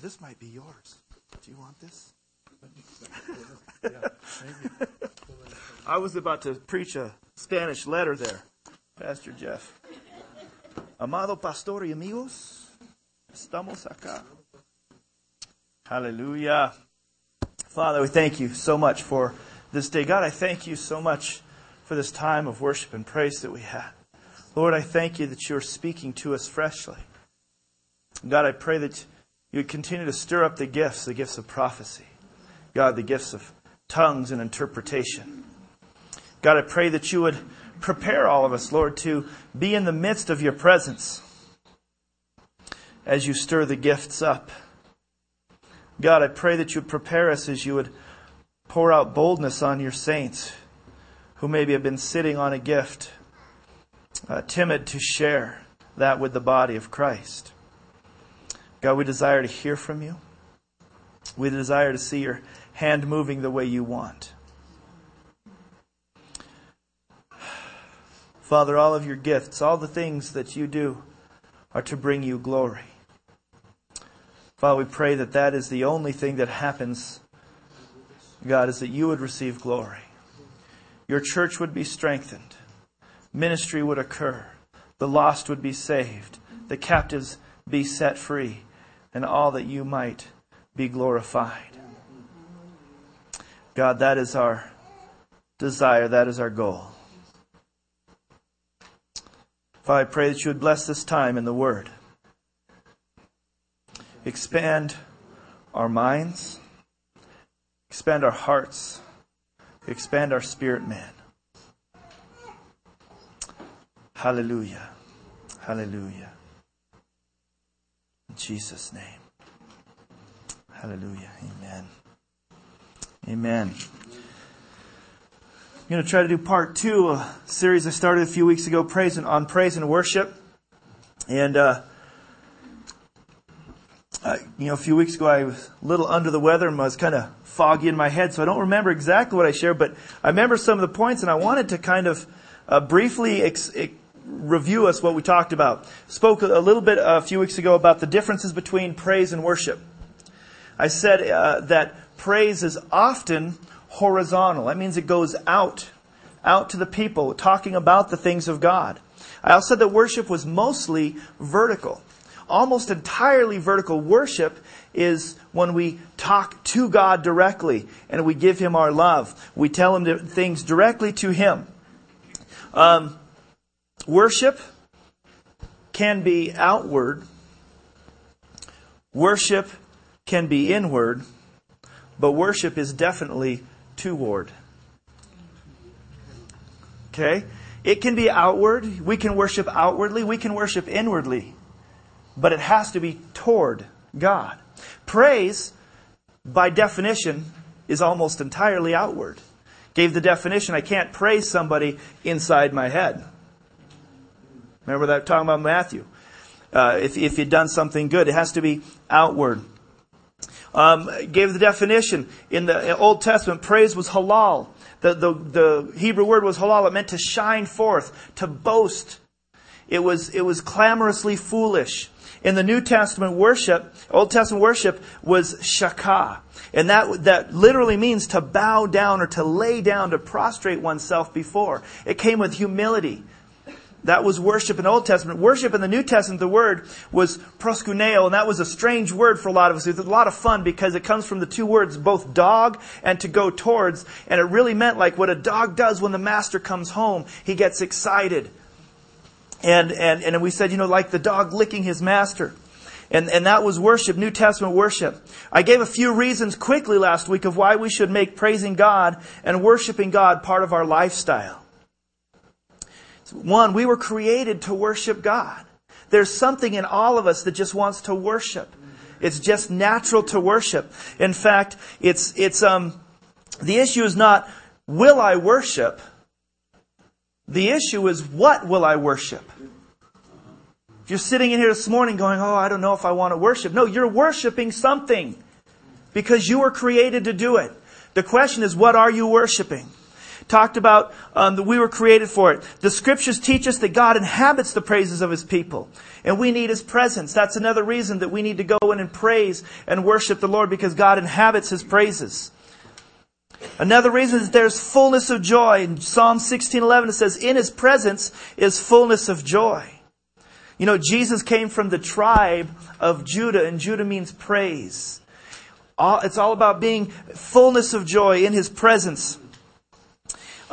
This might be yours. Do you want this? I was about to preach a Spanish letter there, Pastor Jeff. Amado pastor y amigos, estamos acá. Hallelujah. Father, we thank you so much for this day. God, I thank you so much for this time of worship and praise that we had. Lord, I thank you that you are speaking to us freshly. God, I pray that you would continue to stir up the gifts, the gifts of prophecy. God, the gifts of tongues and interpretation. God, I pray that you would prepare all of us, Lord, to be in the midst of your presence as you stir the gifts up. God, I pray that you would prepare us as you would pour out boldness on your saints who maybe have been sitting on a gift, uh, timid to share that with the body of Christ. God, we desire to hear from you. We desire to see your hand moving the way you want. Father, all of your gifts, all the things that you do are to bring you glory. Father, we pray that that is the only thing that happens, God, is that you would receive glory. Your church would be strengthened. Ministry would occur. The lost would be saved. The captives be set free. And all that you might be glorified. God, that is our desire. That is our goal. Father, I pray that you would bless this time in the Word. Expand our minds, expand our hearts, expand our spirit man. Hallelujah. Hallelujah. In Jesus' name. Hallelujah. Amen. Amen. I'm going to try to do part two, a series I started a few weeks ago, praise and, on praise and worship. And, uh, I, you know, a few weeks ago I was a little under the weather and was kind of foggy in my head, so I don't remember exactly what I shared, but I remember some of the points and I wanted to kind of uh, briefly ex- ex- review us what we talked about. Spoke a little bit a few weeks ago about the differences between praise and worship. I said uh, that praise is often horizontal. That means it goes out, out to the people, talking about the things of God. I also said that worship was mostly vertical. Almost entirely vertical worship is when we talk to God directly and we give Him our love. We tell Him things directly to Him. Um, worship can be outward. Worship can be inward. But worship is definitely toward. Okay? It can be outward. We can worship outwardly. We can worship inwardly. But it has to be toward God. Praise, by definition, is almost entirely outward. Gave the definition I can't praise somebody inside my head. Remember that talking about Matthew? Uh, if, if you've done something good, it has to be outward um, gave the definition in the Old Testament. Praise was halal. The, the, the Hebrew word was halal. It meant to shine forth, to boast. It was, it was clamorously foolish. In the New Testament worship, Old Testament worship was shakah. And that, that literally means to bow down or to lay down, to prostrate oneself before. It came with humility. That was worship in the Old Testament. Worship in the New Testament, the word was proskuneo, and that was a strange word for a lot of us. It was a lot of fun because it comes from the two words, both dog and to go towards, and it really meant like what a dog does when the master comes home. He gets excited. And, and, and we said, you know, like the dog licking his master. And, and that was worship, New Testament worship. I gave a few reasons quickly last week of why we should make praising God and worshiping God part of our lifestyle. One, we were created to worship God. There's something in all of us that just wants to worship. It's just natural to worship. In fact, it's, it's, um, the issue is not, will I worship? The issue is, what will I worship? If you're sitting in here this morning going, oh, I don't know if I want to worship. No, you're worshiping something because you were created to do it. The question is, what are you worshiping? Talked about um, that we were created for it. The scriptures teach us that God inhabits the praises of His people. And we need His presence. That's another reason that we need to go in and praise and worship the Lord because God inhabits His praises. Another reason is there's fullness of joy. In Psalm 16:11 it says, "In his presence is fullness of joy." You know, Jesus came from the tribe of Judah, and Judah means praise. It's all about being fullness of joy in his presence.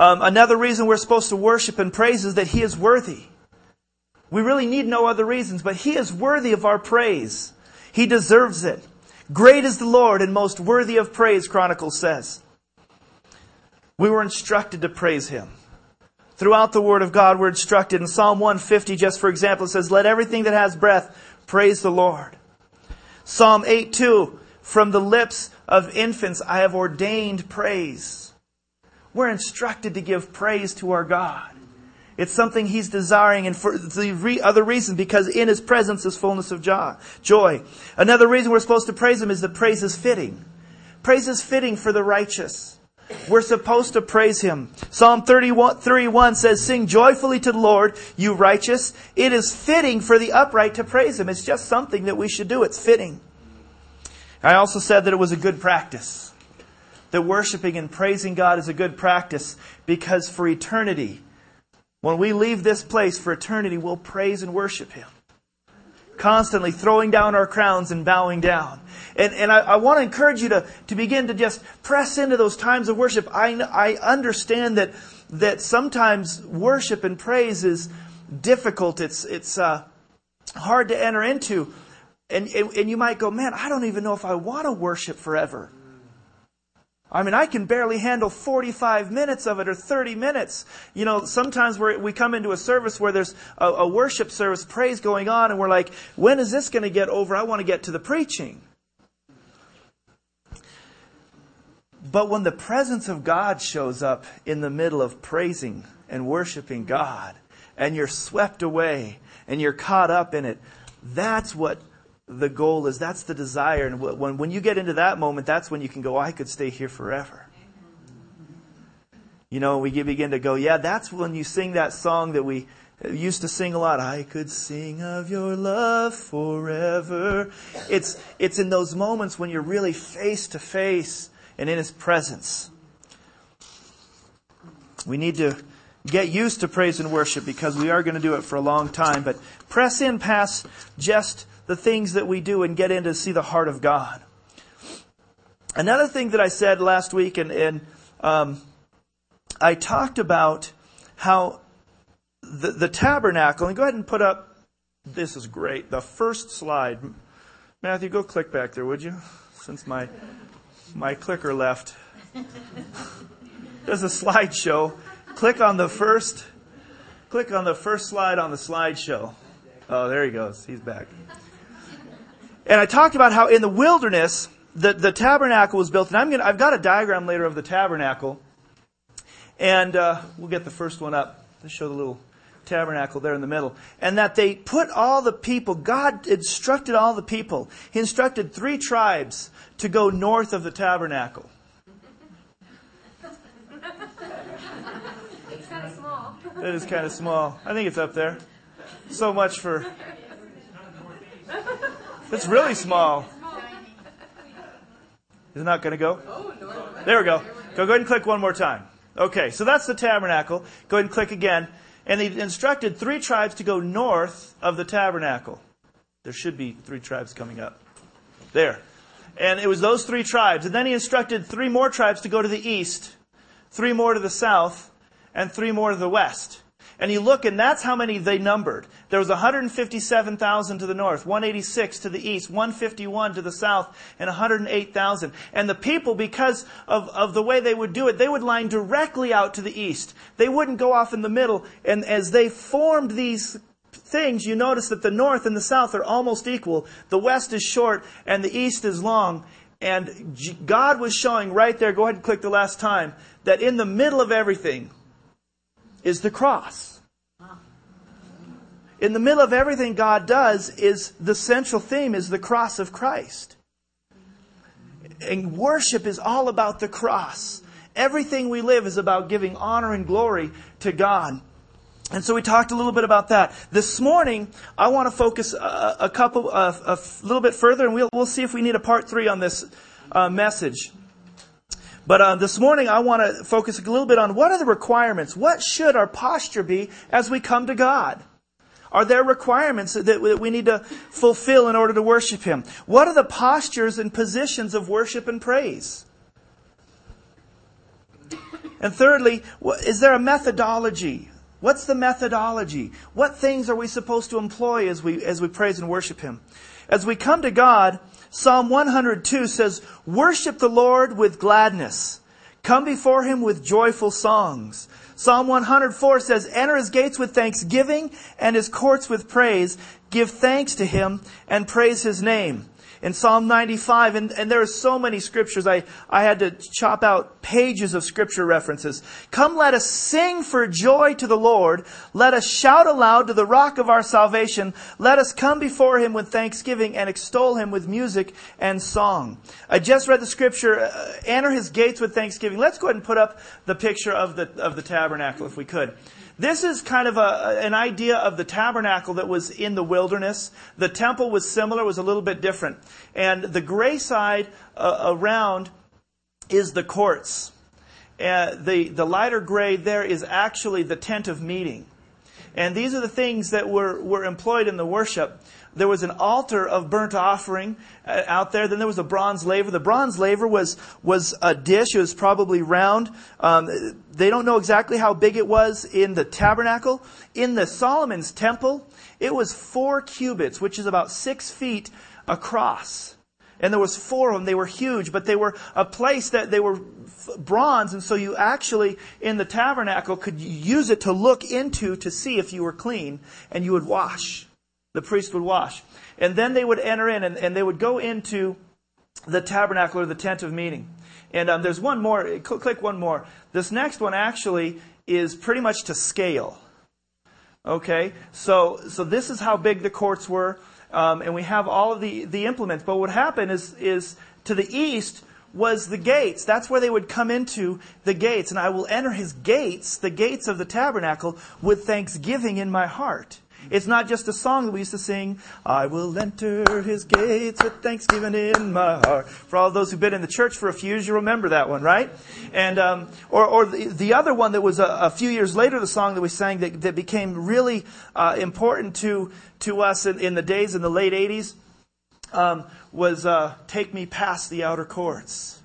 Um, another reason we're supposed to worship and praise is that he is worthy. We really need no other reasons, but he is worthy of our praise. He deserves it. Great is the Lord and most worthy of praise, Chronicles says. We were instructed to praise him. Throughout the Word of God, we're instructed. In Psalm 150, just for example, it says, Let everything that has breath praise the Lord. Psalm 8 2, From the lips of infants I have ordained praise. We're instructed to give praise to our God. It's something He's desiring, and for the re- other reason, because in His presence is fullness of joy. Another reason we're supposed to praise Him is that praise is fitting. Praise is fitting for the righteous. We're supposed to praise Him. Psalm 31, 31 says, Sing joyfully to the Lord, you righteous. It is fitting for the upright to praise Him. It's just something that we should do. It's fitting. I also said that it was a good practice. That worshiping and praising God is a good practice because for eternity, when we leave this place for eternity, we'll praise and worship Him constantly throwing down our crowns and bowing down. And, and I, I want to encourage you to, to begin to just press into those times of worship. I, I understand that, that sometimes worship and praise is difficult. It's, it's uh, hard to enter into. And, and, and you might go, man, I don't even know if I want to worship forever. I mean, I can barely handle 45 minutes of it or 30 minutes. You know, sometimes we we come into a service where there's a, a worship service, praise going on, and we're like, when is this going to get over? I want to get to the preaching. But when the presence of God shows up in the middle of praising and worshiping God, and you're swept away and you're caught up in it, that's what the goal is. That's the desire. And when, when you get into that moment, that's when you can go, oh, I could stay here forever. You know, we begin to go, yeah, that's when you sing that song that we uh, used to sing a lot. I could sing of your love forever. It's, it's in those moments when you're really face to face and in His presence. We need to get used to praise and worship because we are going to do it for a long time, but press in past just the things that we do and get in to see the heart of God. Another thing that I said last week, and, and um, I talked about how the, the tabernacle, and go ahead and put up, this is great, the first slide. Matthew, go click back there, would you? Since my, my clicker left. There's a slideshow. Click on the first, click on the first slide on the slideshow. Oh, there he goes. He's back. And I talked about how in the wilderness, the, the tabernacle was built. And I'm gonna, I've got a diagram later of the tabernacle. And uh, we'll get the first one up to show the little tabernacle there in the middle. And that they put all the people, God instructed all the people. He instructed three tribes to go north of the tabernacle. It's kind of small. It is kind of small. I think it's up there. So much for it's really small. Is it not going to go? There we go. Go, go ahead and click one more time. Okay, so that's the tabernacle. Go ahead and click again. And he instructed three tribes to go north of the tabernacle. There should be three tribes coming up. There. And it was those three tribes. And then he instructed three more tribes to go to the east, three more to the south, and three more to the west. And you look, and that's how many they numbered. There was 157,000 to the north, 186 to the east, 151 to the south, and 108,000. And the people, because of, of the way they would do it, they would line directly out to the east. They wouldn't go off in the middle. And as they formed these things, you notice that the north and the south are almost equal. The west is short and the east is long. And God was showing right there, go ahead and click the last time, that in the middle of everything is the cross in the middle of everything God does is the central theme is the cross of Christ. And worship is all about the cross. Everything we live is about giving honor and glory to God. And so we talked a little bit about that. This morning, I want to focus a, a couple, a, a, little bit further, and we'll, we'll see if we need a part three on this uh, message. But uh, this morning, I want to focus a little bit on what are the requirements? What should our posture be as we come to God? Are there requirements that we need to fulfill in order to worship Him? What are the postures and positions of worship and praise? And thirdly, is there a methodology? What's the methodology? What things are we supposed to employ as we, as we praise and worship Him? As we come to God, Psalm 102 says, Worship the Lord with gladness. Come before Him with joyful songs. Psalm 104 says, Enter his gates with thanksgiving and his courts with praise. Give thanks to him and praise his name in Psalm 95, and, and there are so many scriptures. I, I had to chop out pages of scripture references. Come, let us sing for joy to the Lord. Let us shout aloud to the rock of our salvation. Let us come before him with thanksgiving and extol him with music and song. I just read the scripture, uh, enter his gates with thanksgiving. Let's go ahead and put up the picture of the, of the tabernacle if we could. This is kind of a, an idea of the tabernacle that was in the wilderness. The temple was similar, was a little bit different. And the gray side uh, around is the courts. Uh, the, the lighter gray there is actually the tent of meeting. And these are the things that were, were employed in the worship. There was an altar of burnt offering uh, out there. Then there was a bronze laver. The bronze laver was, was a dish. It was probably round. Um, they don't know exactly how big it was in the tabernacle. In the Solomon's temple, it was four cubits, which is about six feet across. And there was four of them. They were huge, but they were a place that they were bronze. And so you actually, in the tabernacle, could use it to look into to see if you were clean and you would wash. The priest would wash. And then they would enter in and, and they would go into the tabernacle or the tent of meeting. And um, there's one more, click one more. This next one actually is pretty much to scale. Okay, so so this is how big the courts were, um, and we have all of the the implements. But what happened is is to the east was the gates. That's where they would come into the gates, and I will enter his gates, the gates of the tabernacle, with thanksgiving in my heart. It's not just a song that we used to sing, I will enter his gates with thanksgiving in my heart. For all those who've been in the church for a few years, you remember that one, right? And, um, or, or the, the, other one that was a, a, few years later, the song that we sang that, that became really uh, important to, to us in, in, the days in the late 80s um, was uh, Take Me Past the Outer Courts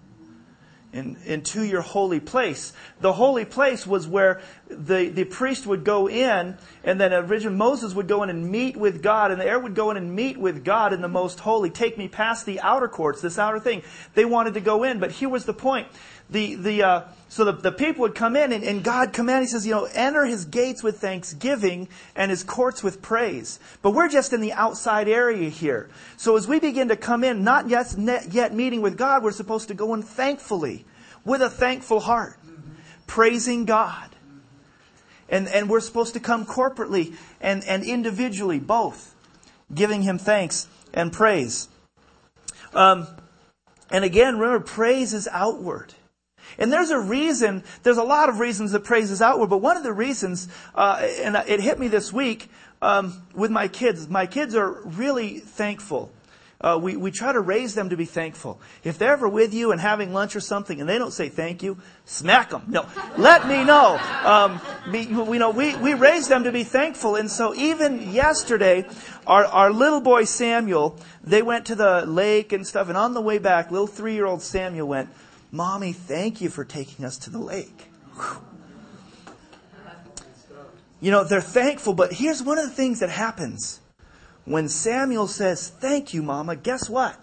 in, into your holy place. The holy place was where the, the priest would go in, and then originally Moses would go in and meet with God, and the Aaron would go in and meet with God in the most holy. Take me past the outer courts, this outer thing. They wanted to go in, but here was the point. The, the, uh, so the, the people would come in, and, and God commanded, He says, you know, enter His gates with thanksgiving and His courts with praise. But we're just in the outside area here. So as we begin to come in, not yet, yet meeting with God, we're supposed to go in thankfully, with a thankful heart, praising God. And, and we're supposed to come corporately and, and individually, both, giving Him thanks and praise. Um, and again, remember, praise is outward. And there's a reason, there's a lot of reasons that praise is outward, but one of the reasons, uh, and it hit me this week um, with my kids, my kids are really thankful. Uh, we, we try to raise them to be thankful. If they're ever with you and having lunch or something and they don't say thank you, smack them. No, let me know. Um, be, we know we, we raise them to be thankful. And so even yesterday, our, our little boy Samuel, they went to the lake and stuff. And on the way back, little three year old Samuel went, Mommy, thank you for taking us to the lake. You know, they're thankful, but here's one of the things that happens. When Samuel says, Thank you, Mama, guess what?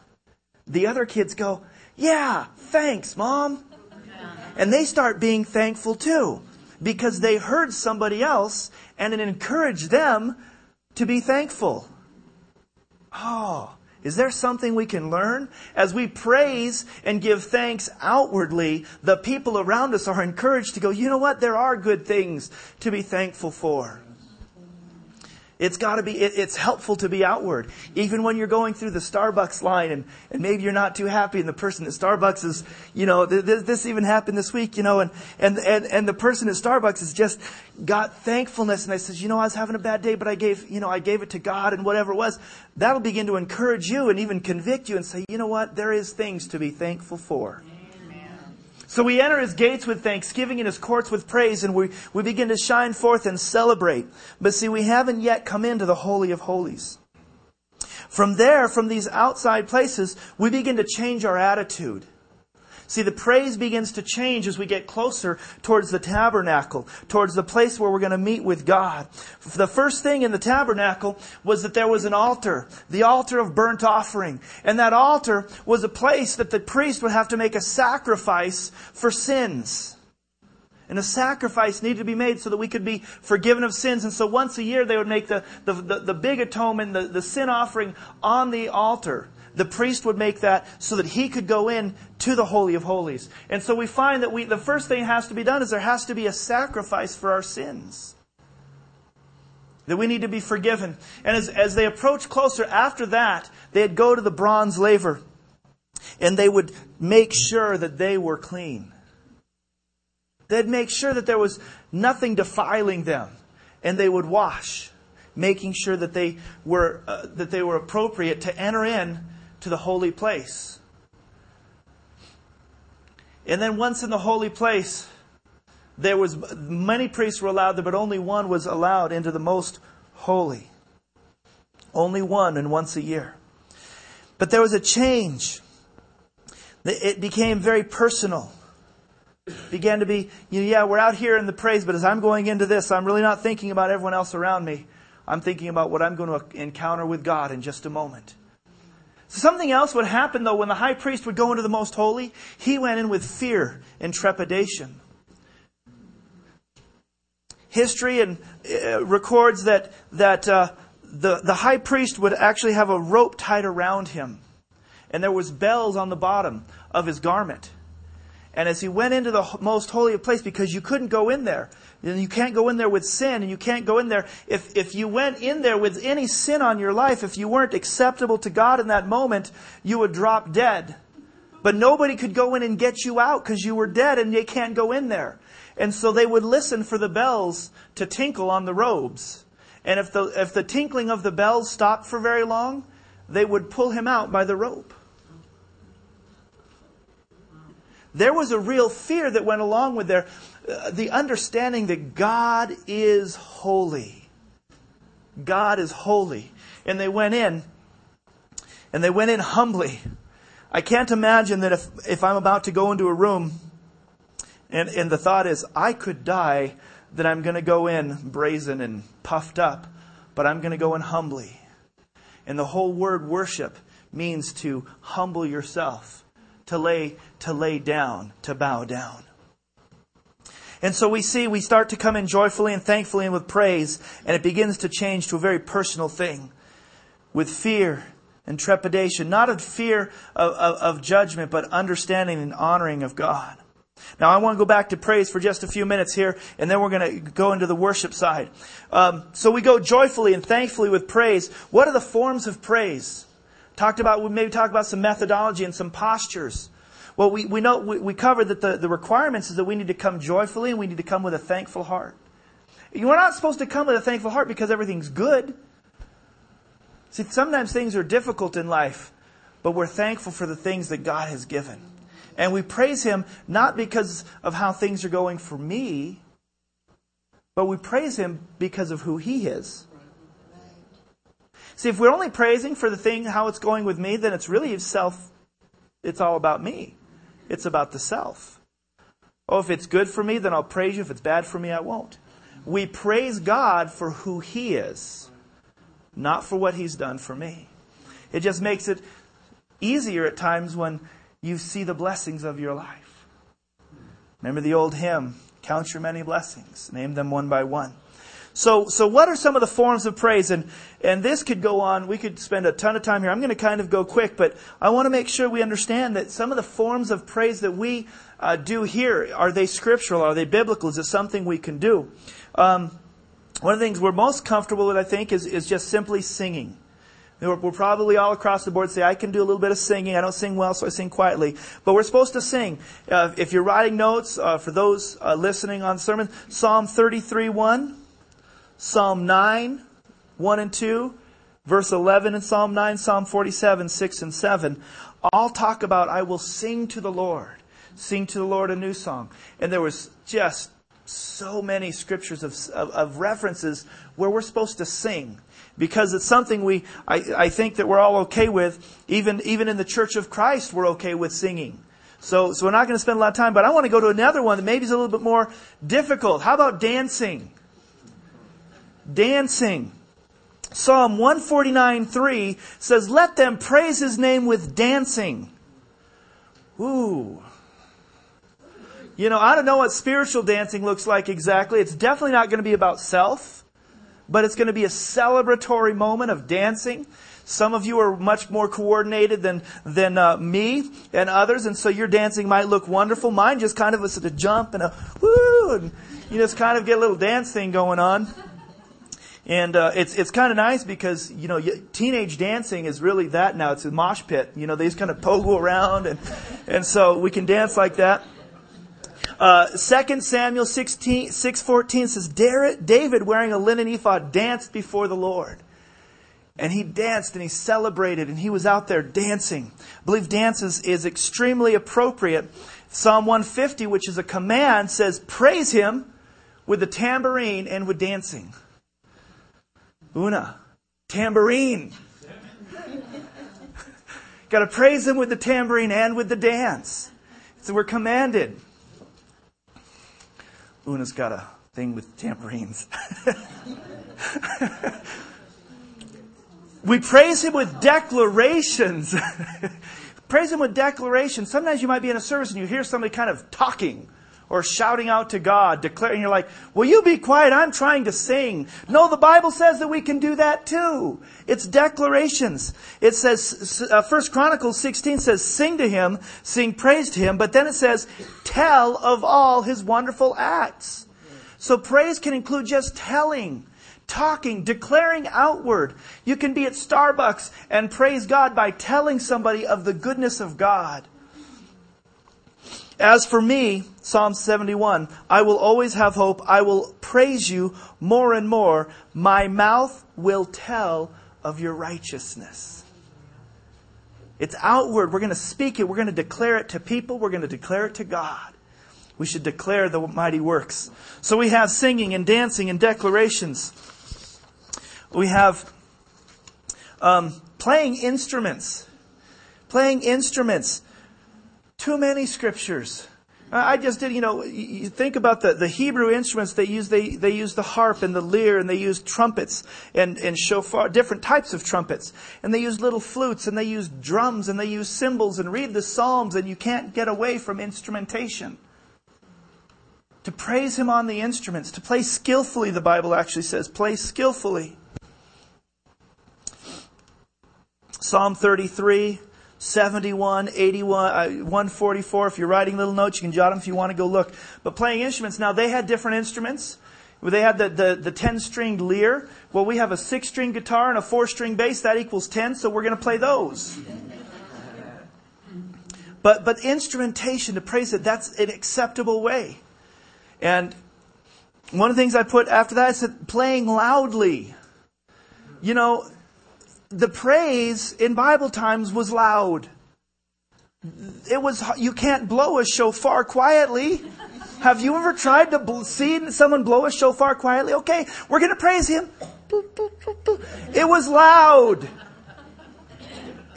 The other kids go, Yeah, thanks, Mom. And they start being thankful too because they heard somebody else and it encouraged them to be thankful. Oh, is there something we can learn? As we praise and give thanks outwardly, the people around us are encouraged to go, you know what? There are good things to be thankful for. It's got to be, it, it's helpful to be outward. Even when you're going through the Starbucks line and, and maybe you're not too happy and the person at Starbucks is, you know, th- th- this even happened this week, you know, and, and, and, and the person at Starbucks has just got thankfulness and they says, you know, I was having a bad day, but I gave, you know, I gave it to God and whatever it was. That'll begin to encourage you and even convict you and say, you know what? There is things to be thankful for. So we enter his gates with thanksgiving and his courts with praise, and we, we begin to shine forth and celebrate. But see, we haven't yet come into the Holy of Holies. From there, from these outside places, we begin to change our attitude. See, the praise begins to change as we get closer towards the tabernacle, towards the place where we're going to meet with God. The first thing in the tabernacle was that there was an altar, the altar of burnt offering. And that altar was a place that the priest would have to make a sacrifice for sins. And a sacrifice needed to be made so that we could be forgiven of sins. And so once a year they would make the, the, the, the big atonement, the, the sin offering on the altar the priest would make that so that he could go in to the Holy of Holies. And so we find that we, the first thing has to be done is there has to be a sacrifice for our sins. That we need to be forgiven. And as, as they approach closer after that, they'd go to the bronze laver and they would make sure that they were clean. They'd make sure that there was nothing defiling them and they would wash making sure that they were uh, that they were appropriate to enter in to the holy place. And then once in the holy place, there was many priests were allowed there, but only one was allowed into the most holy. Only one and once a year. But there was a change. It became very personal. It began to be, you know, yeah, we're out here in the praise, but as I'm going into this, I'm really not thinking about everyone else around me. I'm thinking about what I'm going to encounter with God in just a moment. Something else would happen though when the high priest would go into the most holy. He went in with fear and trepidation. History and uh, records that that uh, the the high priest would actually have a rope tied around him, and there was bells on the bottom of his garment. And as he went into the most holy place, because you couldn't go in there, and you can't go in there with sin, and you can't go in there. If, if you went in there with any sin on your life, if you weren't acceptable to God in that moment, you would drop dead. But nobody could go in and get you out because you were dead and they can't go in there. And so they would listen for the bells to tinkle on the robes. And if the, if the tinkling of the bells stopped for very long, they would pull him out by the rope. There was a real fear that went along with there. Uh, the understanding that God is holy. God is holy. And they went in, and they went in humbly. I can't imagine that if, if I'm about to go into a room, and, and the thought is, I could die, that I'm going to go in brazen and puffed up, but I'm going to go in humbly. And the whole word worship means to humble yourself, to lay, to lay down, to bow down. And so we see, we start to come in joyfully and thankfully and with praise, and it begins to change to a very personal thing with fear and trepidation, not of fear of, of, of judgment, but understanding and honoring of God. Now, I want to go back to praise for just a few minutes here, and then we're going to go into the worship side. Um, so we go joyfully and thankfully with praise. What are the forms of praise? Talked about, we maybe talk about some methodology and some postures. Well, we, we know, we, we covered that the, the requirements is that we need to come joyfully and we need to come with a thankful heart. We're not supposed to come with a thankful heart because everything's good. See, sometimes things are difficult in life, but we're thankful for the things that God has given. And we praise Him not because of how things are going for me, but we praise Him because of who He is. See, if we're only praising for the thing, how it's going with me, then it's really self, it's all about me. It's about the self. Oh, if it's good for me, then I'll praise you. If it's bad for me, I won't. We praise God for who He is, not for what He's done for me. It just makes it easier at times when you see the blessings of your life. Remember the old hymn, Count Your Many Blessings, name them one by one. So, so what are some of the forms of praise? And, and this could go on. We could spend a ton of time here. I'm going to kind of go quick, but I want to make sure we understand that some of the forms of praise that we uh, do here, are they scriptural? Are they biblical? Is it something we can do? Um, One of the things we're most comfortable with, I think, is, is just simply singing. We're, probably all across the board say, I can do a little bit of singing. I don't sing well, so I sing quietly. But we're supposed to sing. Uh, if you're writing notes, uh, for those uh, listening on sermon, Psalm 33, 1, Psalm 9, 1 and 2, verse 11 in Psalm 9, Psalm 47, 6 and 7, all talk about, I will sing to the Lord. Sing to the Lord a new song. And there was just so many scriptures of, of, of references where we're supposed to sing because it's something we, I, I think that we're all okay with. Even, even in the Church of Christ, we're okay with singing. So, so we're not going to spend a lot of time, but I want to go to another one that maybe is a little bit more difficult. How about dancing? Dancing. Psalm 149.3 says, Let them praise his name with dancing. Ooh. You know, I don't know what spiritual dancing looks like exactly. It's definitely not going to be about self, but it's going to be a celebratory moment of dancing. Some of you are much more coordinated than than uh, me and others, and so your dancing might look wonderful. Mine just kind of was a jump and a woo, and you just kind of get a little dance thing going on. And uh, it's it's kind of nice because you know teenage dancing is really that now. It's a mosh pit. You know they just kind of pogo around, and and so we can dance like that. Uh, 2 Samuel 16, 6.14 says, David, wearing a linen ephod, danced before the Lord. And he danced and he celebrated and he was out there dancing. I believe dance is, is extremely appropriate. Psalm 150, which is a command, says, Praise him with the tambourine and with dancing. Una, tambourine. Got to praise him with the tambourine and with the dance. So we're commanded. Una's got a thing with tambourines. we praise him with declarations. praise him with declarations. Sometimes you might be in a service and you hear somebody kind of talking or shouting out to God, declaring, you're like, will you be quiet? I'm trying to sing. No, the Bible says that we can do that too. It's declarations. It says, uh, First Chronicles 16 says, sing to him, sing praise to him, but then it says, tell of all his wonderful acts. So praise can include just telling talking, declaring outward. You can be at Starbucks and praise God by telling somebody of the goodness of God. As for me, Psalm 71, I will always have hope. I will praise you more and more. My mouth will tell of your righteousness. It's outward. We're going to speak it. We're going to declare it to people. We're going to declare it to God. We should declare the mighty works. So we have singing and dancing and declarations. We have um, playing instruments. Playing instruments too many scriptures. I just did, you know, you think about the, the Hebrew instruments they use, they, they use the harp and the lyre and they use trumpets and, and shofar, different types of trumpets. And they use little flutes and they use drums and they use cymbals and read the Psalms and you can't get away from instrumentation. To praise Him on the instruments, to play skillfully, the Bible actually says, play skillfully. Psalm 33, 71, 81, uh, 144. If you're writing little notes, you can jot them if you want to go look. But playing instruments, now they had different instruments. They had the, the, the 10 stringed lyre. Well, we have a 6 string guitar and a 4 string bass. That equals 10, so we're going to play those. But, but instrumentation, to praise it, that's an acceptable way. And one of the things I put after that, I said playing loudly. You know, the praise in Bible times was loud. It was, you can't blow a shofar quietly. Have you ever tried to see someone blow a shofar quietly? Okay, we're going to praise him. It was loud.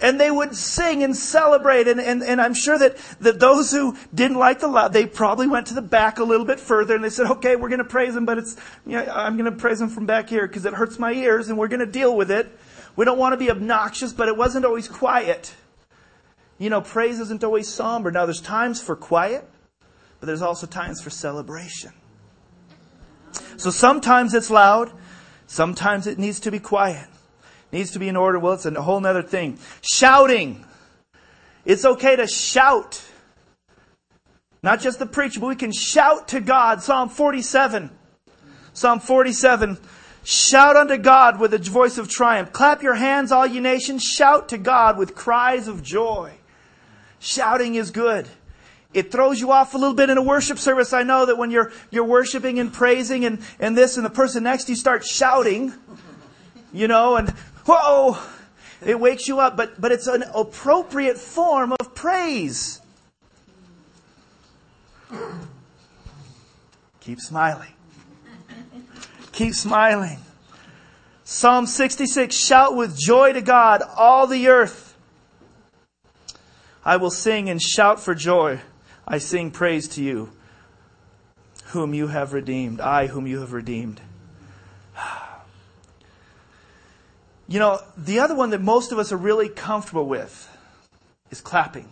And they would sing and celebrate. And, and, and I'm sure that, that those who didn't like the loud, they probably went to the back a little bit further and they said, okay, we're going to praise him, but it's, you know, I'm going to praise him from back here because it hurts my ears and we're going to deal with it. We don't want to be obnoxious, but it wasn't always quiet. You know, praise isn't always somber. Now, there's times for quiet, but there's also times for celebration. So sometimes it's loud, sometimes it needs to be quiet. It needs to be in order. Well, it's a whole other thing. Shouting. It's okay to shout. Not just the preacher, but we can shout to God. Psalm 47. Psalm 47 Shout unto God with a voice of triumph. Clap your hands, all ye nations. Shout to God with cries of joy. Shouting is good. It throws you off a little bit in a worship service. I know that when you're, you're worshiping and praising and, and this and the person next to you starts shouting, you know, and whoa, it wakes you up, but, but it's an appropriate form of praise. Keep smiling. Keep smiling. Psalm 66 Shout with joy to God, all the earth. I will sing and shout for joy. I sing praise to you, whom you have redeemed. I, whom you have redeemed. You know, the other one that most of us are really comfortable with is clapping.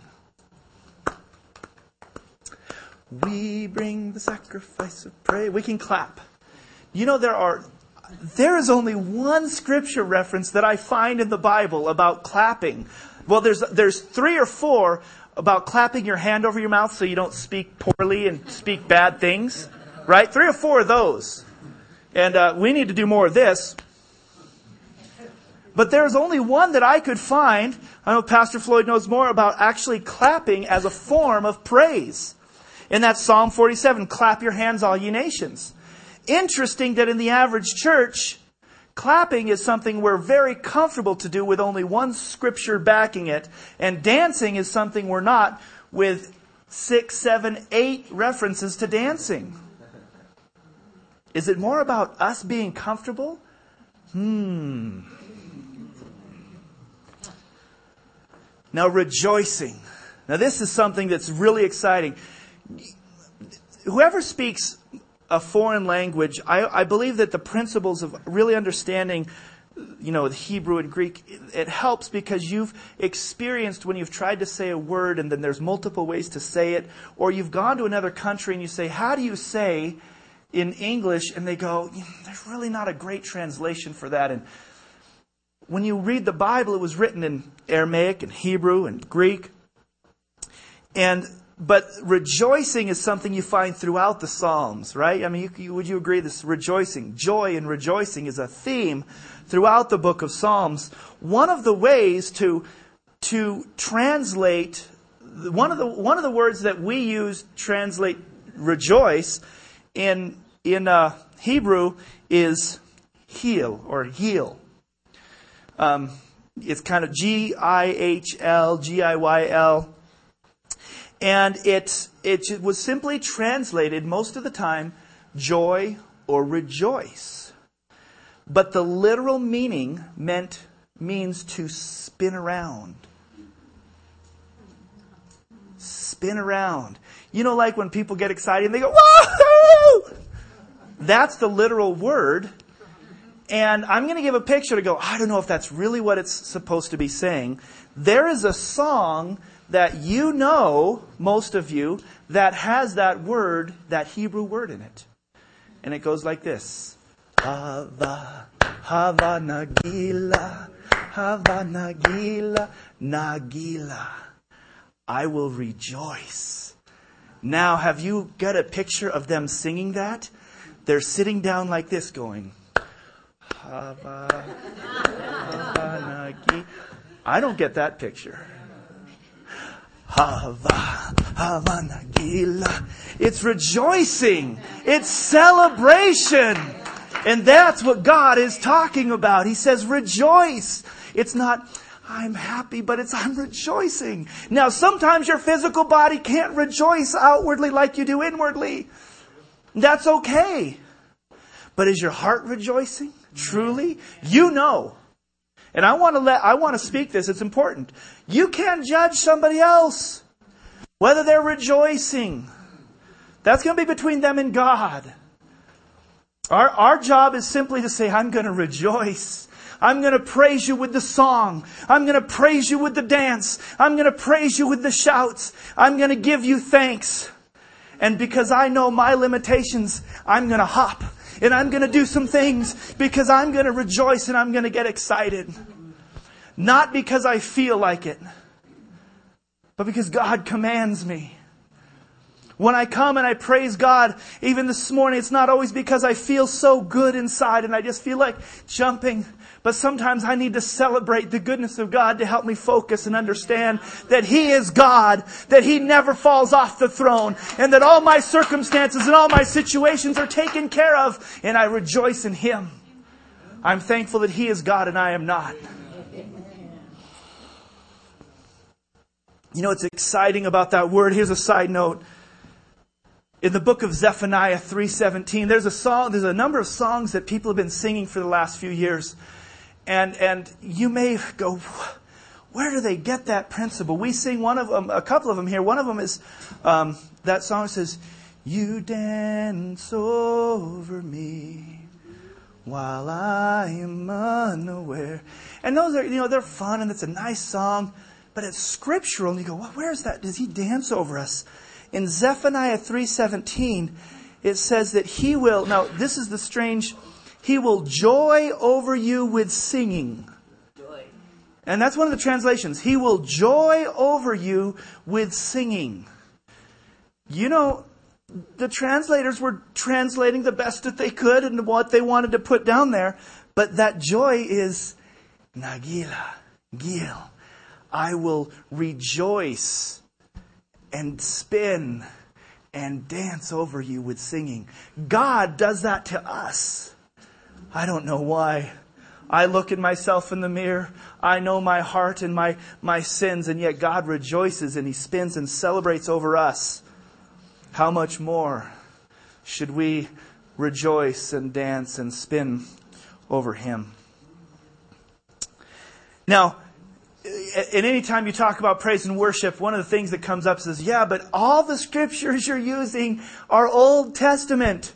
We bring the sacrifice of praise. We can clap. You know, there are, there is only one scripture reference that I find in the Bible about clapping. Well, there's, there's three or four about clapping your hand over your mouth so you don't speak poorly and speak bad things. Right? Three or four of those. And uh, we need to do more of this. But there's only one that I could find. I know Pastor Floyd knows more about actually clapping as a form of praise. And that's Psalm 47, clap your hands all ye nations. Interesting that in the average church, clapping is something we're very comfortable to do with only one scripture backing it. And dancing is something we're not with six, seven, eight references to dancing. Is it more about us being comfortable? Hmm. Now, rejoicing. Now, this is something that's really exciting. Whoever speaks a foreign language, I, I believe that the principles of really understanding you know, the Hebrew and Greek, it helps because you've experienced when you've tried to say a word and then there's multiple ways to say it, or you've gone to another country and you say, how do you say in English? And they go, there's really not a great translation for that. And when you read the Bible, it was written in Aramaic and Hebrew and Greek. And but rejoicing is something you find throughout the Psalms, right? I mean, you, you, would you agree this rejoicing, joy and rejoicing is a theme throughout the book of Psalms. One of the ways to to translate one of the one of the words that we use translate rejoice in in uh, Hebrew is heal or heal. Um, it's kind of G I H L, G I Y L. And it, it was simply translated most of the time joy or rejoice. But the literal meaning meant, means to spin around. Spin around. You know, like when people get excited and they go, whoa! That's the literal word. And I'm going to give a picture to go, I don't know if that's really what it's supposed to be saying. There is a song that you know, most of you, that has that word, that Hebrew word in it. And it goes like this. Hava, Hava Nagila, Hava Nagila, Nagila. I will rejoice. Now, have you got a picture of them singing that? They're sitting down like this going, Hava, Hava Nagila. I don't get that picture. Hava, Hava Nagila. It's rejoicing. It's celebration. And that's what God is talking about. He says rejoice. It's not, I'm happy, but it's I'm rejoicing. Now sometimes your physical body can't rejoice outwardly like you do inwardly. That's okay. But is your heart rejoicing? truly, you know. And I want to let, I want to speak this. It's important. You can't judge somebody else. Whether they're rejoicing. That's going to be between them and God. Our, our job is simply to say, I'm going to rejoice. I'm going to praise you with the song. I'm going to praise you with the dance. I'm going to praise you with the shouts. I'm going to give you thanks. And because I know my limitations, I'm going to hop and I'm going to do some things because I'm going to rejoice and I'm going to get excited. Not because I feel like it, but because God commands me. When I come and I praise God, even this morning, it's not always because I feel so good inside and I just feel like jumping. But sometimes I need to celebrate the goodness of God to help me focus and understand that He is God, that He never falls off the throne, and that all my circumstances and all my situations are taken care of, and I rejoice in Him. I'm thankful that He is God and I am not. You know what's exciting about that word? Here's a side note in the book of Zephaniah 3:17 there's a song there's a number of songs that people have been singing for the last few years and and you may go where do they get that principle? We sing one of them a couple of them here. One of them is um, that song says you dance over me while I am unaware. And those are you know they're fun and it's a nice song but it's scriptural and you go well, where's that? Does he dance over us? In Zephaniah 3:17, it says that he will, now this is the strange, he will joy over you with singing. Joy. And that's one of the translations. He will joy over you with singing. You know, the translators were translating the best that they could and what they wanted to put down there, but that joy is Nagila, Gil. I will rejoice and spin and dance over you with singing. God does that to us. I don't know why. I look at myself in the mirror. I know my heart and my, my sins, and yet God rejoices and He spins and celebrates over us. How much more should we rejoice and dance and spin over Him? Now, and any time you talk about praise and worship, one of the things that comes up is, yeah, but all the scriptures you're using are Old Testament.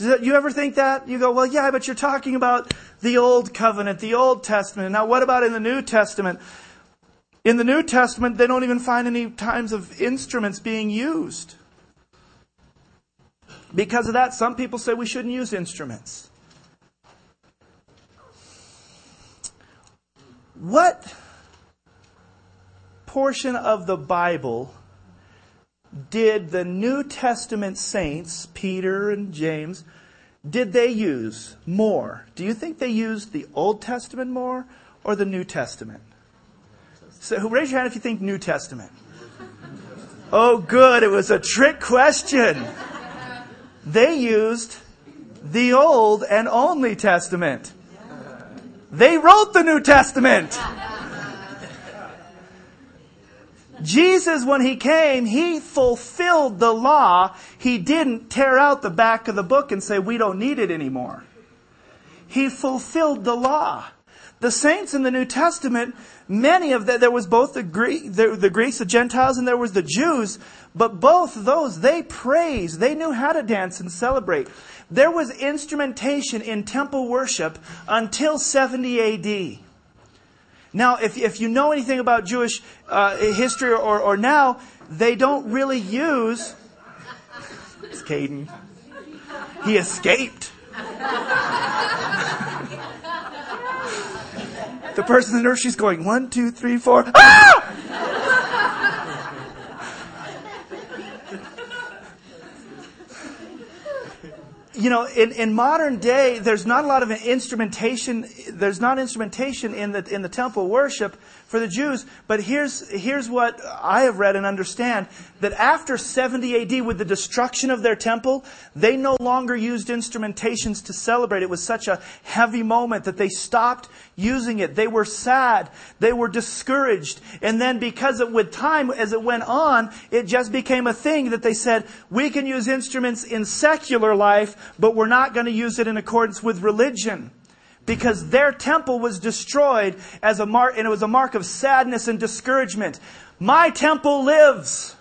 You ever think that? You go, well, yeah, but you're talking about the Old Covenant, the Old Testament. Now, what about in the New Testament? In the New Testament, they don't even find any times of instruments being used. Because of that, some people say we shouldn't use instruments. What portion of the Bible did the New Testament saints, Peter and James, did they use more? Do you think they used the Old Testament more or the New Testament? So raise your hand if you think New Testament. Oh, good. It was a trick question. They used the Old and only Testament. They wrote the New Testament. Jesus, when he came, he fulfilled the law. He didn't tear out the back of the book and say, we don't need it anymore. He fulfilled the law. The saints in the New Testament, many of them, there was both the, Greek, the, the Greeks, the Gentiles, and there was the Jews, but both those, they praised. They knew how to dance and celebrate. There was instrumentation in temple worship until 70 AD. Now, if, if you know anything about Jewish uh, history or, or now, they don't really use. It's Caden. He escaped. the person in the nursery's going, one, two, three, four. Ah! You know, in, in modern day, there's not a lot of instrumentation. There's not instrumentation in the in the temple worship for the Jews. But here's here's what I have read and understand that after 70 AD, with the destruction of their temple, they no longer used instrumentations to celebrate. It was such a heavy moment that they stopped using it. They were sad. They were discouraged. And then because of, with time, as it went on, it just became a thing that they said, we can use instruments in secular life, but we're not going to use it in accordance with religion because their temple was destroyed as a mark, and it was a mark of sadness and discouragement. My temple lives.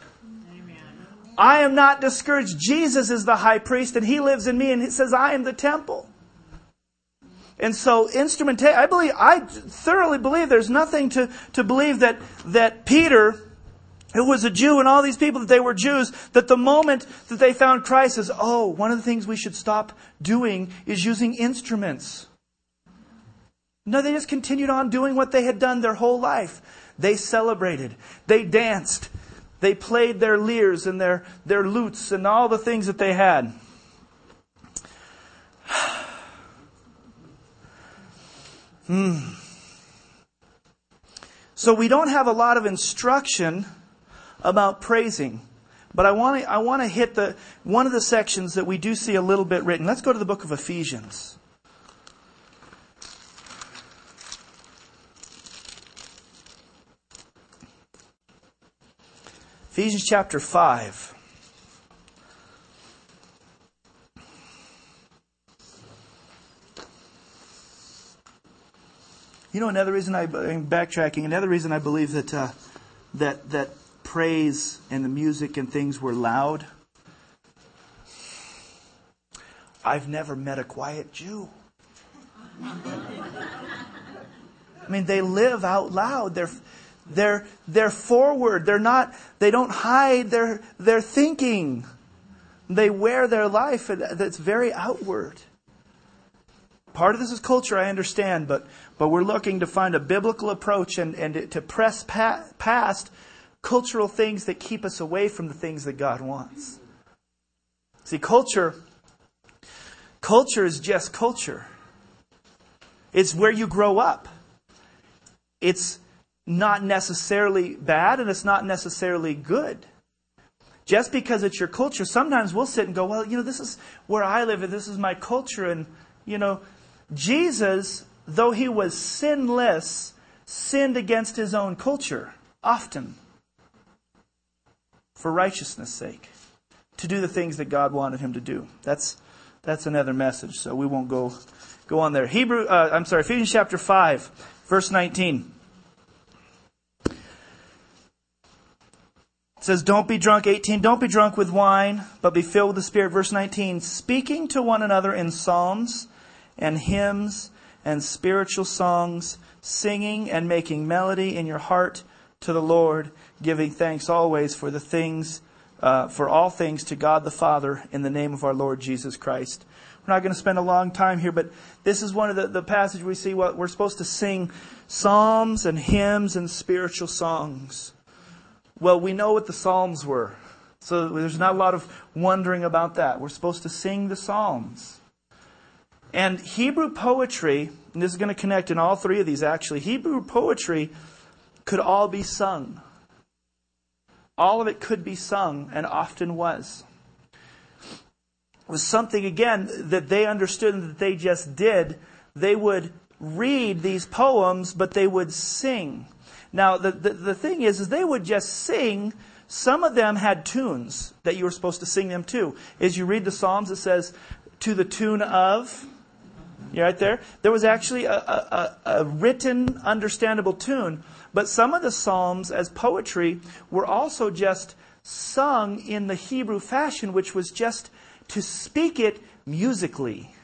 I am not discouraged. Jesus is the high priest and he lives in me and he says, I am the temple. And so instrumentation, I believe, I thoroughly believe there's nothing to, to believe that, that Peter, who was a Jew and all these people that they were Jews, that the moment that they found Christ is, oh, one of the things we should stop doing is using instruments. No, they just continued on doing what they had done their whole life. They celebrated. They danced. They played their lyres and their, their lutes and all the things that they had. Hmm. So we don't have a lot of instruction about praising. But I want to I want to hit the one of the sections that we do see a little bit written. Let's go to the book of Ephesians. Ephesians chapter 5. You know, another reason I, am backtracking, another reason I believe that, uh, that, that praise and the music and things were loud. I've never met a quiet Jew. I mean, they live out loud. They're, they're, they're forward. They're not, they don't hide their, their thinking. They wear their life that's very outward. Part of this is culture, I understand, but, but we're looking to find a biblical approach and, and to press pa- past cultural things that keep us away from the things that God wants. See, culture, culture is just culture. It's where you grow up. It's not necessarily bad and it's not necessarily good. Just because it's your culture, sometimes we'll sit and go, well, you know, this is where I live and this is my culture. And, you know, Jesus, though he was sinless, sinned against his own culture often for righteousness' sake, to do the things that God wanted him to do. That's, that's another message, so we won't go, go on there. Hebrew, uh, I'm sorry, Ephesians chapter 5, verse 19. Says, Don't be drunk, 18, don't be drunk with wine, but be filled with the Spirit. Verse 19, speaking to one another in psalms and hymns and spiritual songs, singing and making melody in your heart to the Lord, giving thanks always for the things, uh, for all things to God the Father in the name of our Lord Jesus Christ. We're not going to spend a long time here, but this is one of the, the passages we see what we're supposed to sing psalms and hymns and spiritual songs. Well, we know what the psalms were. So there's not a lot of wondering about that. We're supposed to sing the psalms. And Hebrew poetry, and this is going to connect in all three of these actually, Hebrew poetry could all be sung. All of it could be sung, and often was. It was something, again, that they understood and that they just did. They would read these poems, but they would sing. Now, the, the, the thing is, is they would just sing. Some of them had tunes that you were supposed to sing them to. As you read the Psalms, it says, to the tune of, you right there? There was actually a, a, a written, understandable tune. But some of the Psalms, as poetry, were also just sung in the Hebrew fashion, which was just to speak it musically.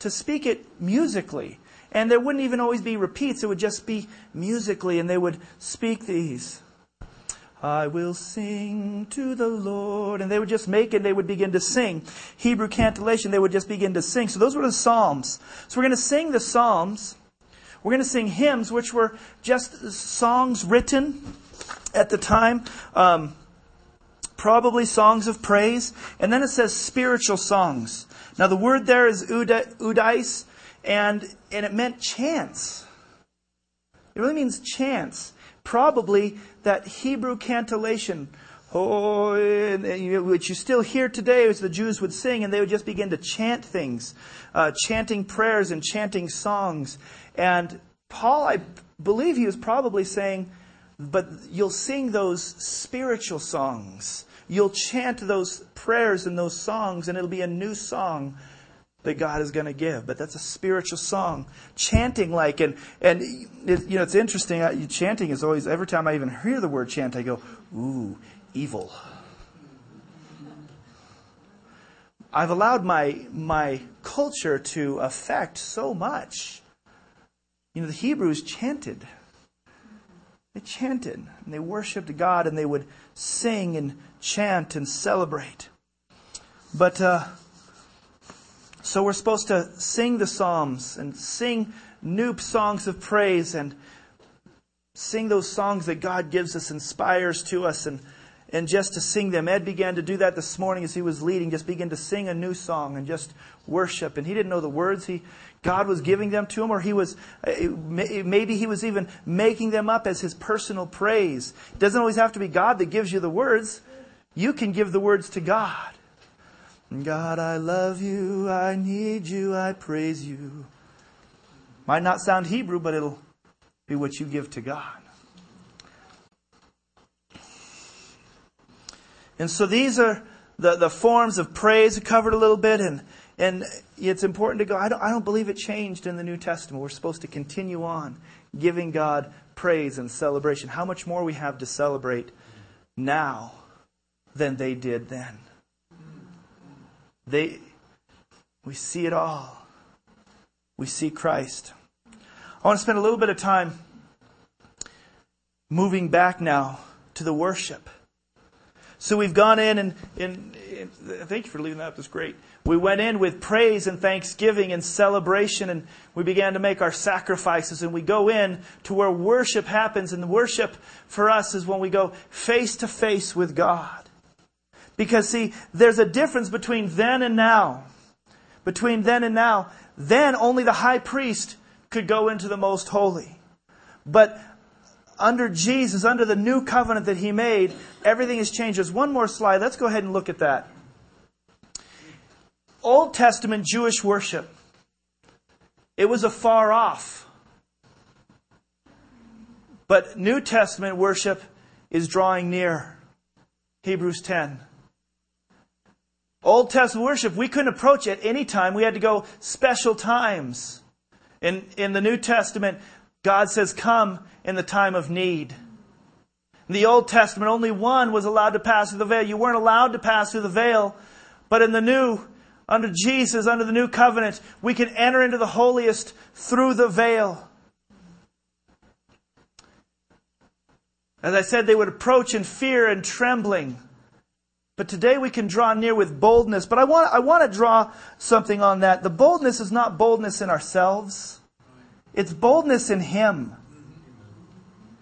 To speak it musically. And there wouldn't even always be repeats, it would just be musically, and they would speak these. I will sing to the Lord. And they would just make it, they would begin to sing. Hebrew cantillation, they would just begin to sing. So those were the Psalms. So we're going to sing the Psalms. We're going to sing hymns, which were just songs written at the time, um, probably songs of praise. And then it says spiritual songs. Now the word there is udais, and, and it meant chants. It really means chants. Probably that Hebrew cantillation, which you still hear today as the Jews would sing, and they would just begin to chant things, uh, chanting prayers and chanting songs. And Paul, I believe he was probably saying, but you'll sing those spiritual songs. You'll chant those prayers and those songs, and it'll be a new song that God is going to give. But that's a spiritual song. Chanting like, and, and it, you know, it's interesting. I, chanting is always, every time I even hear the word chant, I go, ooh, evil. I've allowed my, my culture to affect so much you know, the Hebrews chanted. They chanted and they worshiped God and they would sing and chant and celebrate. But, uh, so we're supposed to sing the Psalms and sing new songs of praise and sing those songs that God gives us, inspires to us, and, and just to sing them. Ed began to do that this morning as he was leading, just begin to sing a new song and just worship. And he didn't know the words. He, God was giving them to him, or he was, uh, maybe he was even making them up as his personal praise. It doesn't always have to be God that gives you the words. You can give the words to God. God, I love you, I need you, I praise you. Might not sound Hebrew, but it'll be what you give to God. And so these are the, the forms of praise covered a little bit, and, and it's important to go. I don't, I don't believe it changed in the New Testament. We're supposed to continue on giving God praise and celebration. How much more we have to celebrate now than they did then. They, we see it all. We see Christ. I want to spend a little bit of time moving back now to the worship. So we've gone in and, and, and, thank you for leaving that up. That's great. We went in with praise and thanksgiving and celebration and we began to make our sacrifices and we go in to where worship happens and the worship for us is when we go face to face with God. Because see, there's a difference between then and now. Between then and now. Then only the high priest could go into the most holy. But under Jesus, under the new covenant that he made, everything has changed. There's one more slide. Let's go ahead and look at that. Old Testament Jewish worship. It was afar off. But New Testament worship is drawing near. Hebrews 10. Old Testament worship, we couldn't approach it any time. We had to go special times. In, in the New Testament, God says, Come in the time of need. In the Old Testament, only one was allowed to pass through the veil. You weren't allowed to pass through the veil. But in the New, under Jesus, under the New Covenant, we can enter into the holiest through the veil. As I said, they would approach in fear and trembling. But today we can draw near with boldness. But I want, I want to draw something on that. The boldness is not boldness in ourselves. It's boldness in Him.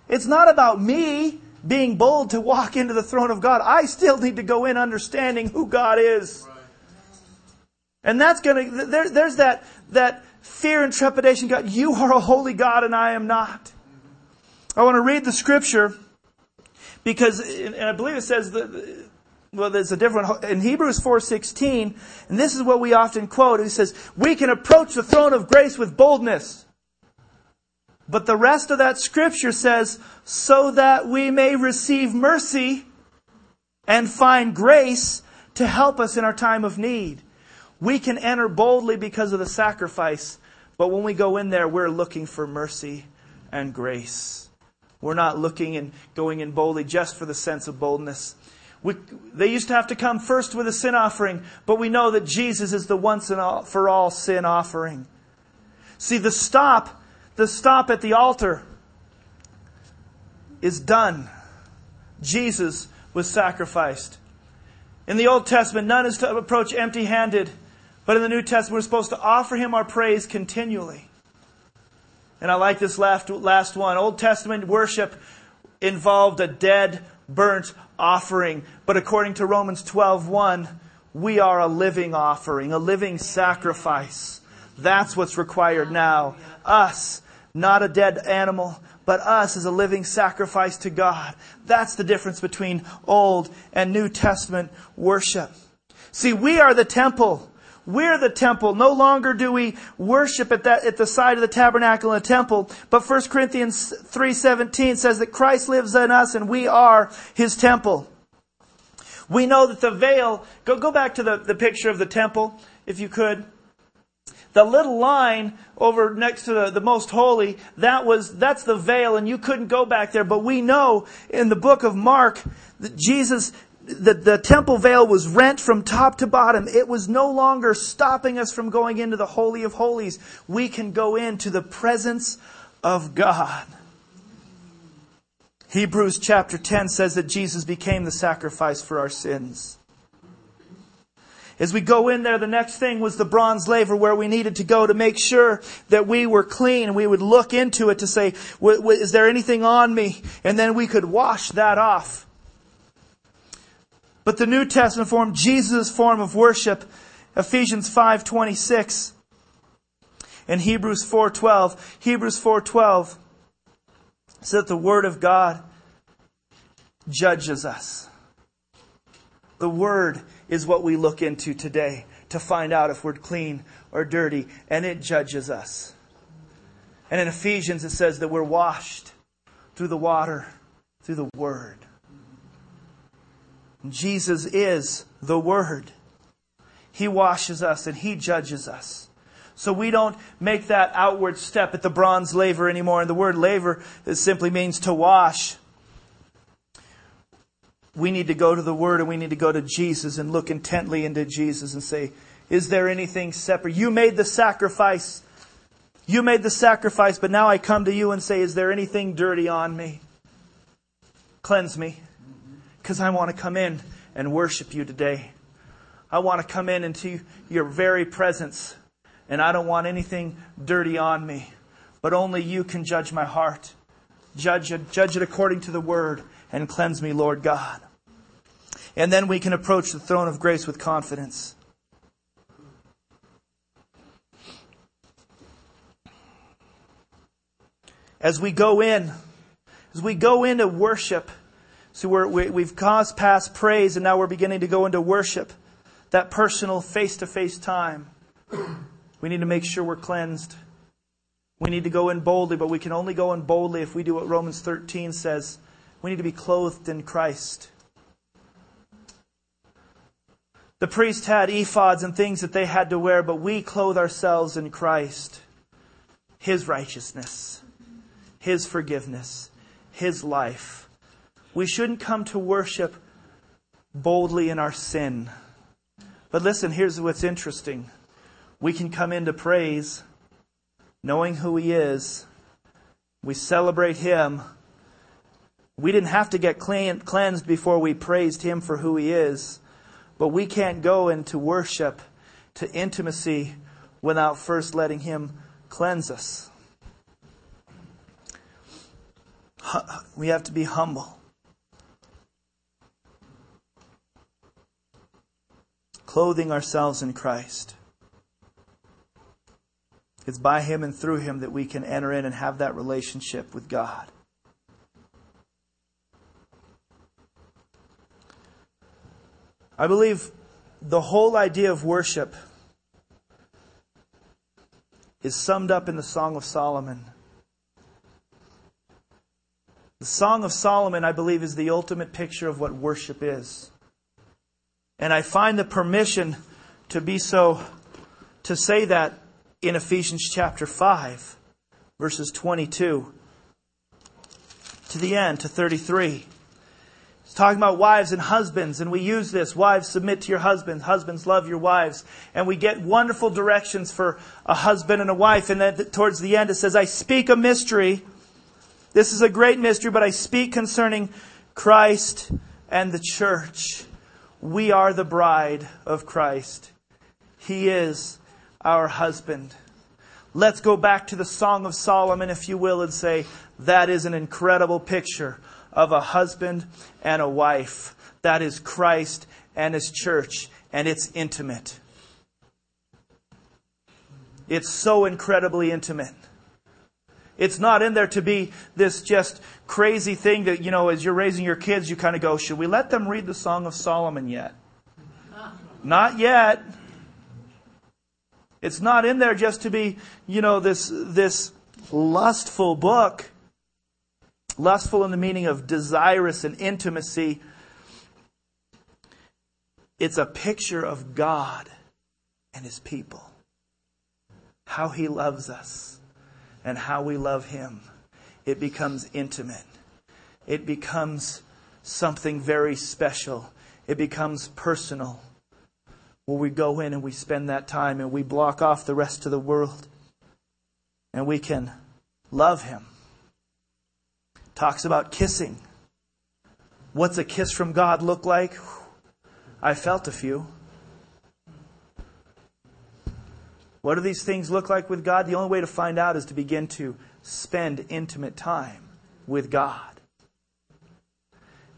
It's not about me being bold to walk into the throne of God. I still need to go in understanding who God is. And that's going to, there, there's that, that fear and trepidation. God, you are a holy God and I am not. I want to read the scripture because, and I believe it says that, well, there's a different, in Hebrews 4.16, and this is what we often quote. He says, we can approach the throne of grace with boldness. But the rest of that scripture says, so that we may receive mercy and find grace to help us in our time of need. We can enter boldly because of the sacrifice, but when we go in there, we're looking for mercy and grace. We're not looking and going in boldly just for the sense of boldness. We, they used to have to come first with a sin offering, but we know that Jesus is the once and all, for all sin offering. See, the stop the stop at the altar is done. Jesus was sacrificed. In the Old Testament, none is to approach empty handed, but in the New Testament, we're supposed to offer him our praise continually. And I like this last, last one. Old Testament worship involved a dead, burnt offering, but according to Romans 12:1, we are a living offering, a living sacrifice. That's what's required now. Us not a dead animal, but us as a living sacrifice to God. That's the difference between Old and New Testament worship. See, we are the temple. We're the temple. No longer do we worship at that, at the side of the tabernacle in the temple, but 1 Corinthians 3.17 says that Christ lives in us and we are His temple. We know that the veil, go, go back to the, the picture of the temple, if you could the little line over next to the, the most holy, that was, that's the veil and you couldn't go back there. But we know in the book of Mark that Jesus, the, the temple veil was rent from top to bottom. It was no longer stopping us from going into the Holy of Holies. We can go into the presence of God. Hebrews chapter 10 says that Jesus became the sacrifice for our sins. As we go in there, the next thing was the bronze laver where we needed to go to make sure that we were clean. And we would look into it to say, is there anything on me? And then we could wash that off. But the New Testament form, Jesus' form of worship, Ephesians 5.26 and Hebrews 4.12. Hebrews 4.12 says that the Word of God judges us. The Word is what we look into today to find out if we're clean or dirty, and it judges us. And in Ephesians, it says that we're washed through the water, through the Word. Jesus is the Word. He washes us and He judges us. So we don't make that outward step at the bronze laver anymore. And the word laver simply means to wash we need to go to the Word and we need to go to Jesus and look intently into Jesus and say, Is there anything separate? You made the sacrifice. You made the sacrifice, but now I come to you and say, Is there anything dirty on me? Cleanse me. Because I want to come in and worship you today. I want to come in into your very presence, and I don't want anything dirty on me. But only you can judge my heart. Judge it, judge it according to the word and cleanse me, Lord God. And then we can approach the throne of grace with confidence. As we go in, as we go into worship, so we, have caused past praise and now we're beginning to go into worship, that personal face to face time. We need to make sure we're cleansed. We need to go in boldly, but we can only go in boldly if we do what Romans 13 says we need to be clothed in Christ. The priest had ephods and things that they had to wear, but we clothe ourselves in Christ. His righteousness, His forgiveness, His life. We shouldn't come to worship boldly in our sin. But listen, here's what's interesting. We can come into praise knowing who He is. We celebrate Him we didn't have to get clean, cleansed before we praised Him for who He is. But we can't go into worship, to intimacy, without first letting Him cleanse us. We have to be humble. Clothing ourselves in Christ. It's by Him and through Him that we can enter in and have that relationship with God. I believe the whole idea of worship is summed up in the Song of Solomon. The Song of Solomon, I believe, is the ultimate picture of what worship is. And I find the permission to be so, to say that in Ephesians chapter 5, verses 22 to the end, to 33. It's talking about wives and husbands, and we use this. Wives, submit to your husbands. Husbands, love your wives. And we get wonderful directions for a husband and a wife. And then towards the end, it says, I speak a mystery. This is a great mystery, but I speak concerning Christ and the church. We are the bride of Christ. He is our husband. Let's go back to the Song of Solomon, if you will, and say, that is an incredible picture of a husband and a wife. That is Christ and His church, and it's intimate. It's so incredibly intimate. It's not in there to be this just crazy thing that, you know, as you're raising your kids, you kind of go, should we let them read the Song of Solomon yet? Not yet. It's not in there just to be, you know, this, this lustful book. Lustful in the meaning of desirous and intimacy. It's a picture of God and His people. How He loves us and how we love Him. It becomes intimate. It becomes something very special. It becomes personal. Where we go in and we spend that time and we block off the rest of the world. And we can love Him talks about kissing. What's a kiss from God look like? I felt a few. What do these things look like with God? The only way to find out is to begin to spend intimate time with God.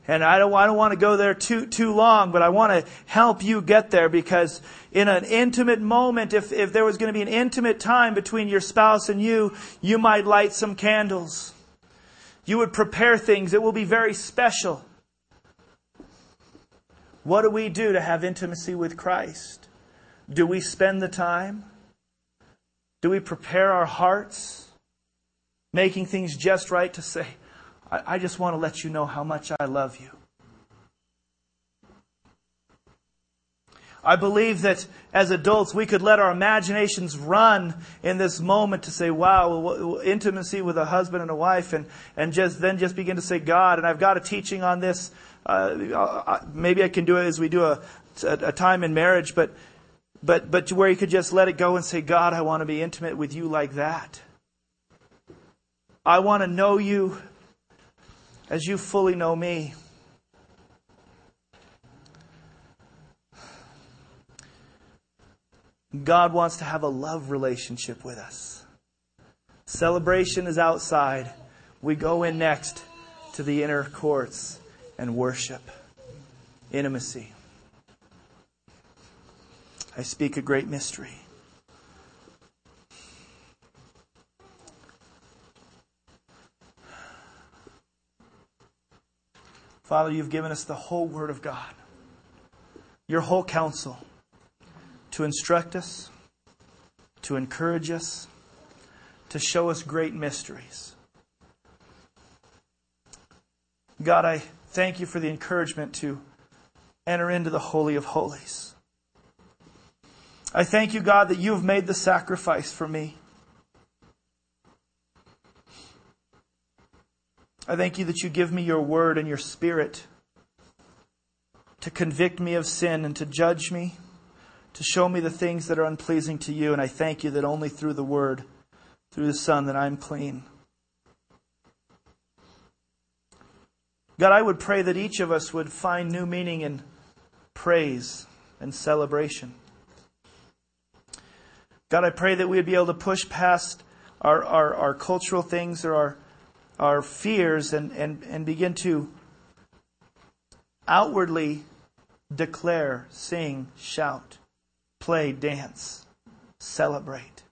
And I don't, I don't want to go there too, too long, but I want to help you get there because in an intimate moment, if, if there was going to be an intimate time between your spouse and you, you might light some candles. You would prepare things. It will be very special. What do we do to have intimacy with Christ? Do we spend the time? Do we prepare our hearts? Making things just right to say, I, I just want to let you know how much I love you. I believe that as adults, we could let our imaginations run in this moment to say, wow, intimacy with a husband and a wife, and, and just then just begin to say, God, and I've got a teaching on this. Uh, maybe I can do it as we do a, a, time in marriage, but, but, but where you could just let it go and say, God, I want to be intimate with you like that. I want to know you as you fully know me. God wants to have a love relationship with us. Celebration is outside. We go in next to the inner courts and worship. Intimacy. I speak a great mystery. Father, you've given us the whole Word of God, your whole counsel to instruct us, to encourage us, to show us great mysteries. God, I thank you for the encouragement to enter into the Holy of Holies. I thank you, God, that you have made the sacrifice for me. I thank you that you give me your word and your spirit to convict me of sin and to judge me, to show me the things that are unpleasing to you. And I thank you that only through the word, through the Son, that I'm clean. God, I would pray that each of us would find new meaning in praise and celebration. God, I pray that we would be able to push past our, our, our cultural things or our our fears and, and, and begin to outwardly declare, sing, shout, play, dance, celebrate.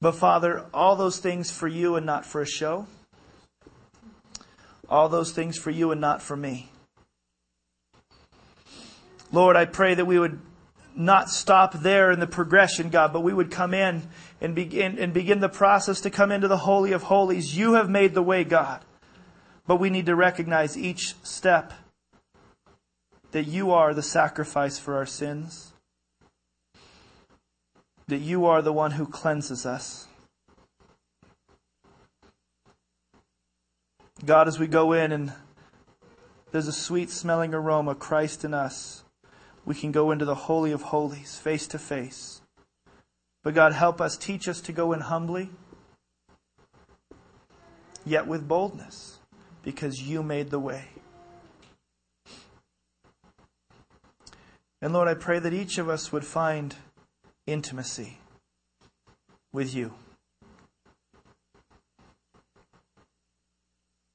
But Father, all those things for you and not for a show. All those things for you and not for me. Lord, I pray that we would not stop there in the progression, God, but we would come in and begin, and begin the process to come into the Holy of Holies. You have made the way, God. But we need to recognize each step that you are the sacrifice for our sins, that you are the one who cleanses us. God, as we go in and there's a sweet smelling aroma, Christ in us we can go into the Holy of Holies face to face. But God, help us, teach us to go in humbly, yet with boldness, because you made the way. And Lord, I pray that each of us would find intimacy with you.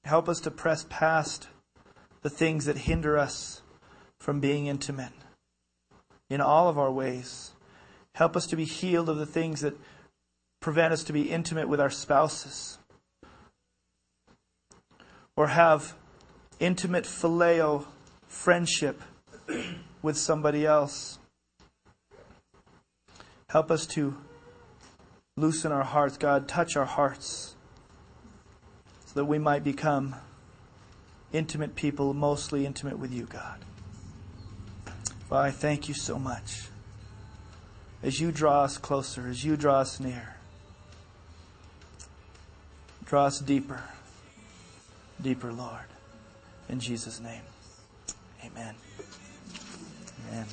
Help us to press past the things that hinder us from being intimate in all of our ways. Help us to be healed of the things that prevent us to be intimate with our spouses or have intimate phileo friendship with somebody else. Help us to loosen our hearts, God, touch our hearts so that we might become intimate people, mostly intimate with you, God. Father, I thank you so much. As you draw us closer, as you draw us near, draw us deeper, deeper, Lord. In Jesus' name, amen. Amen.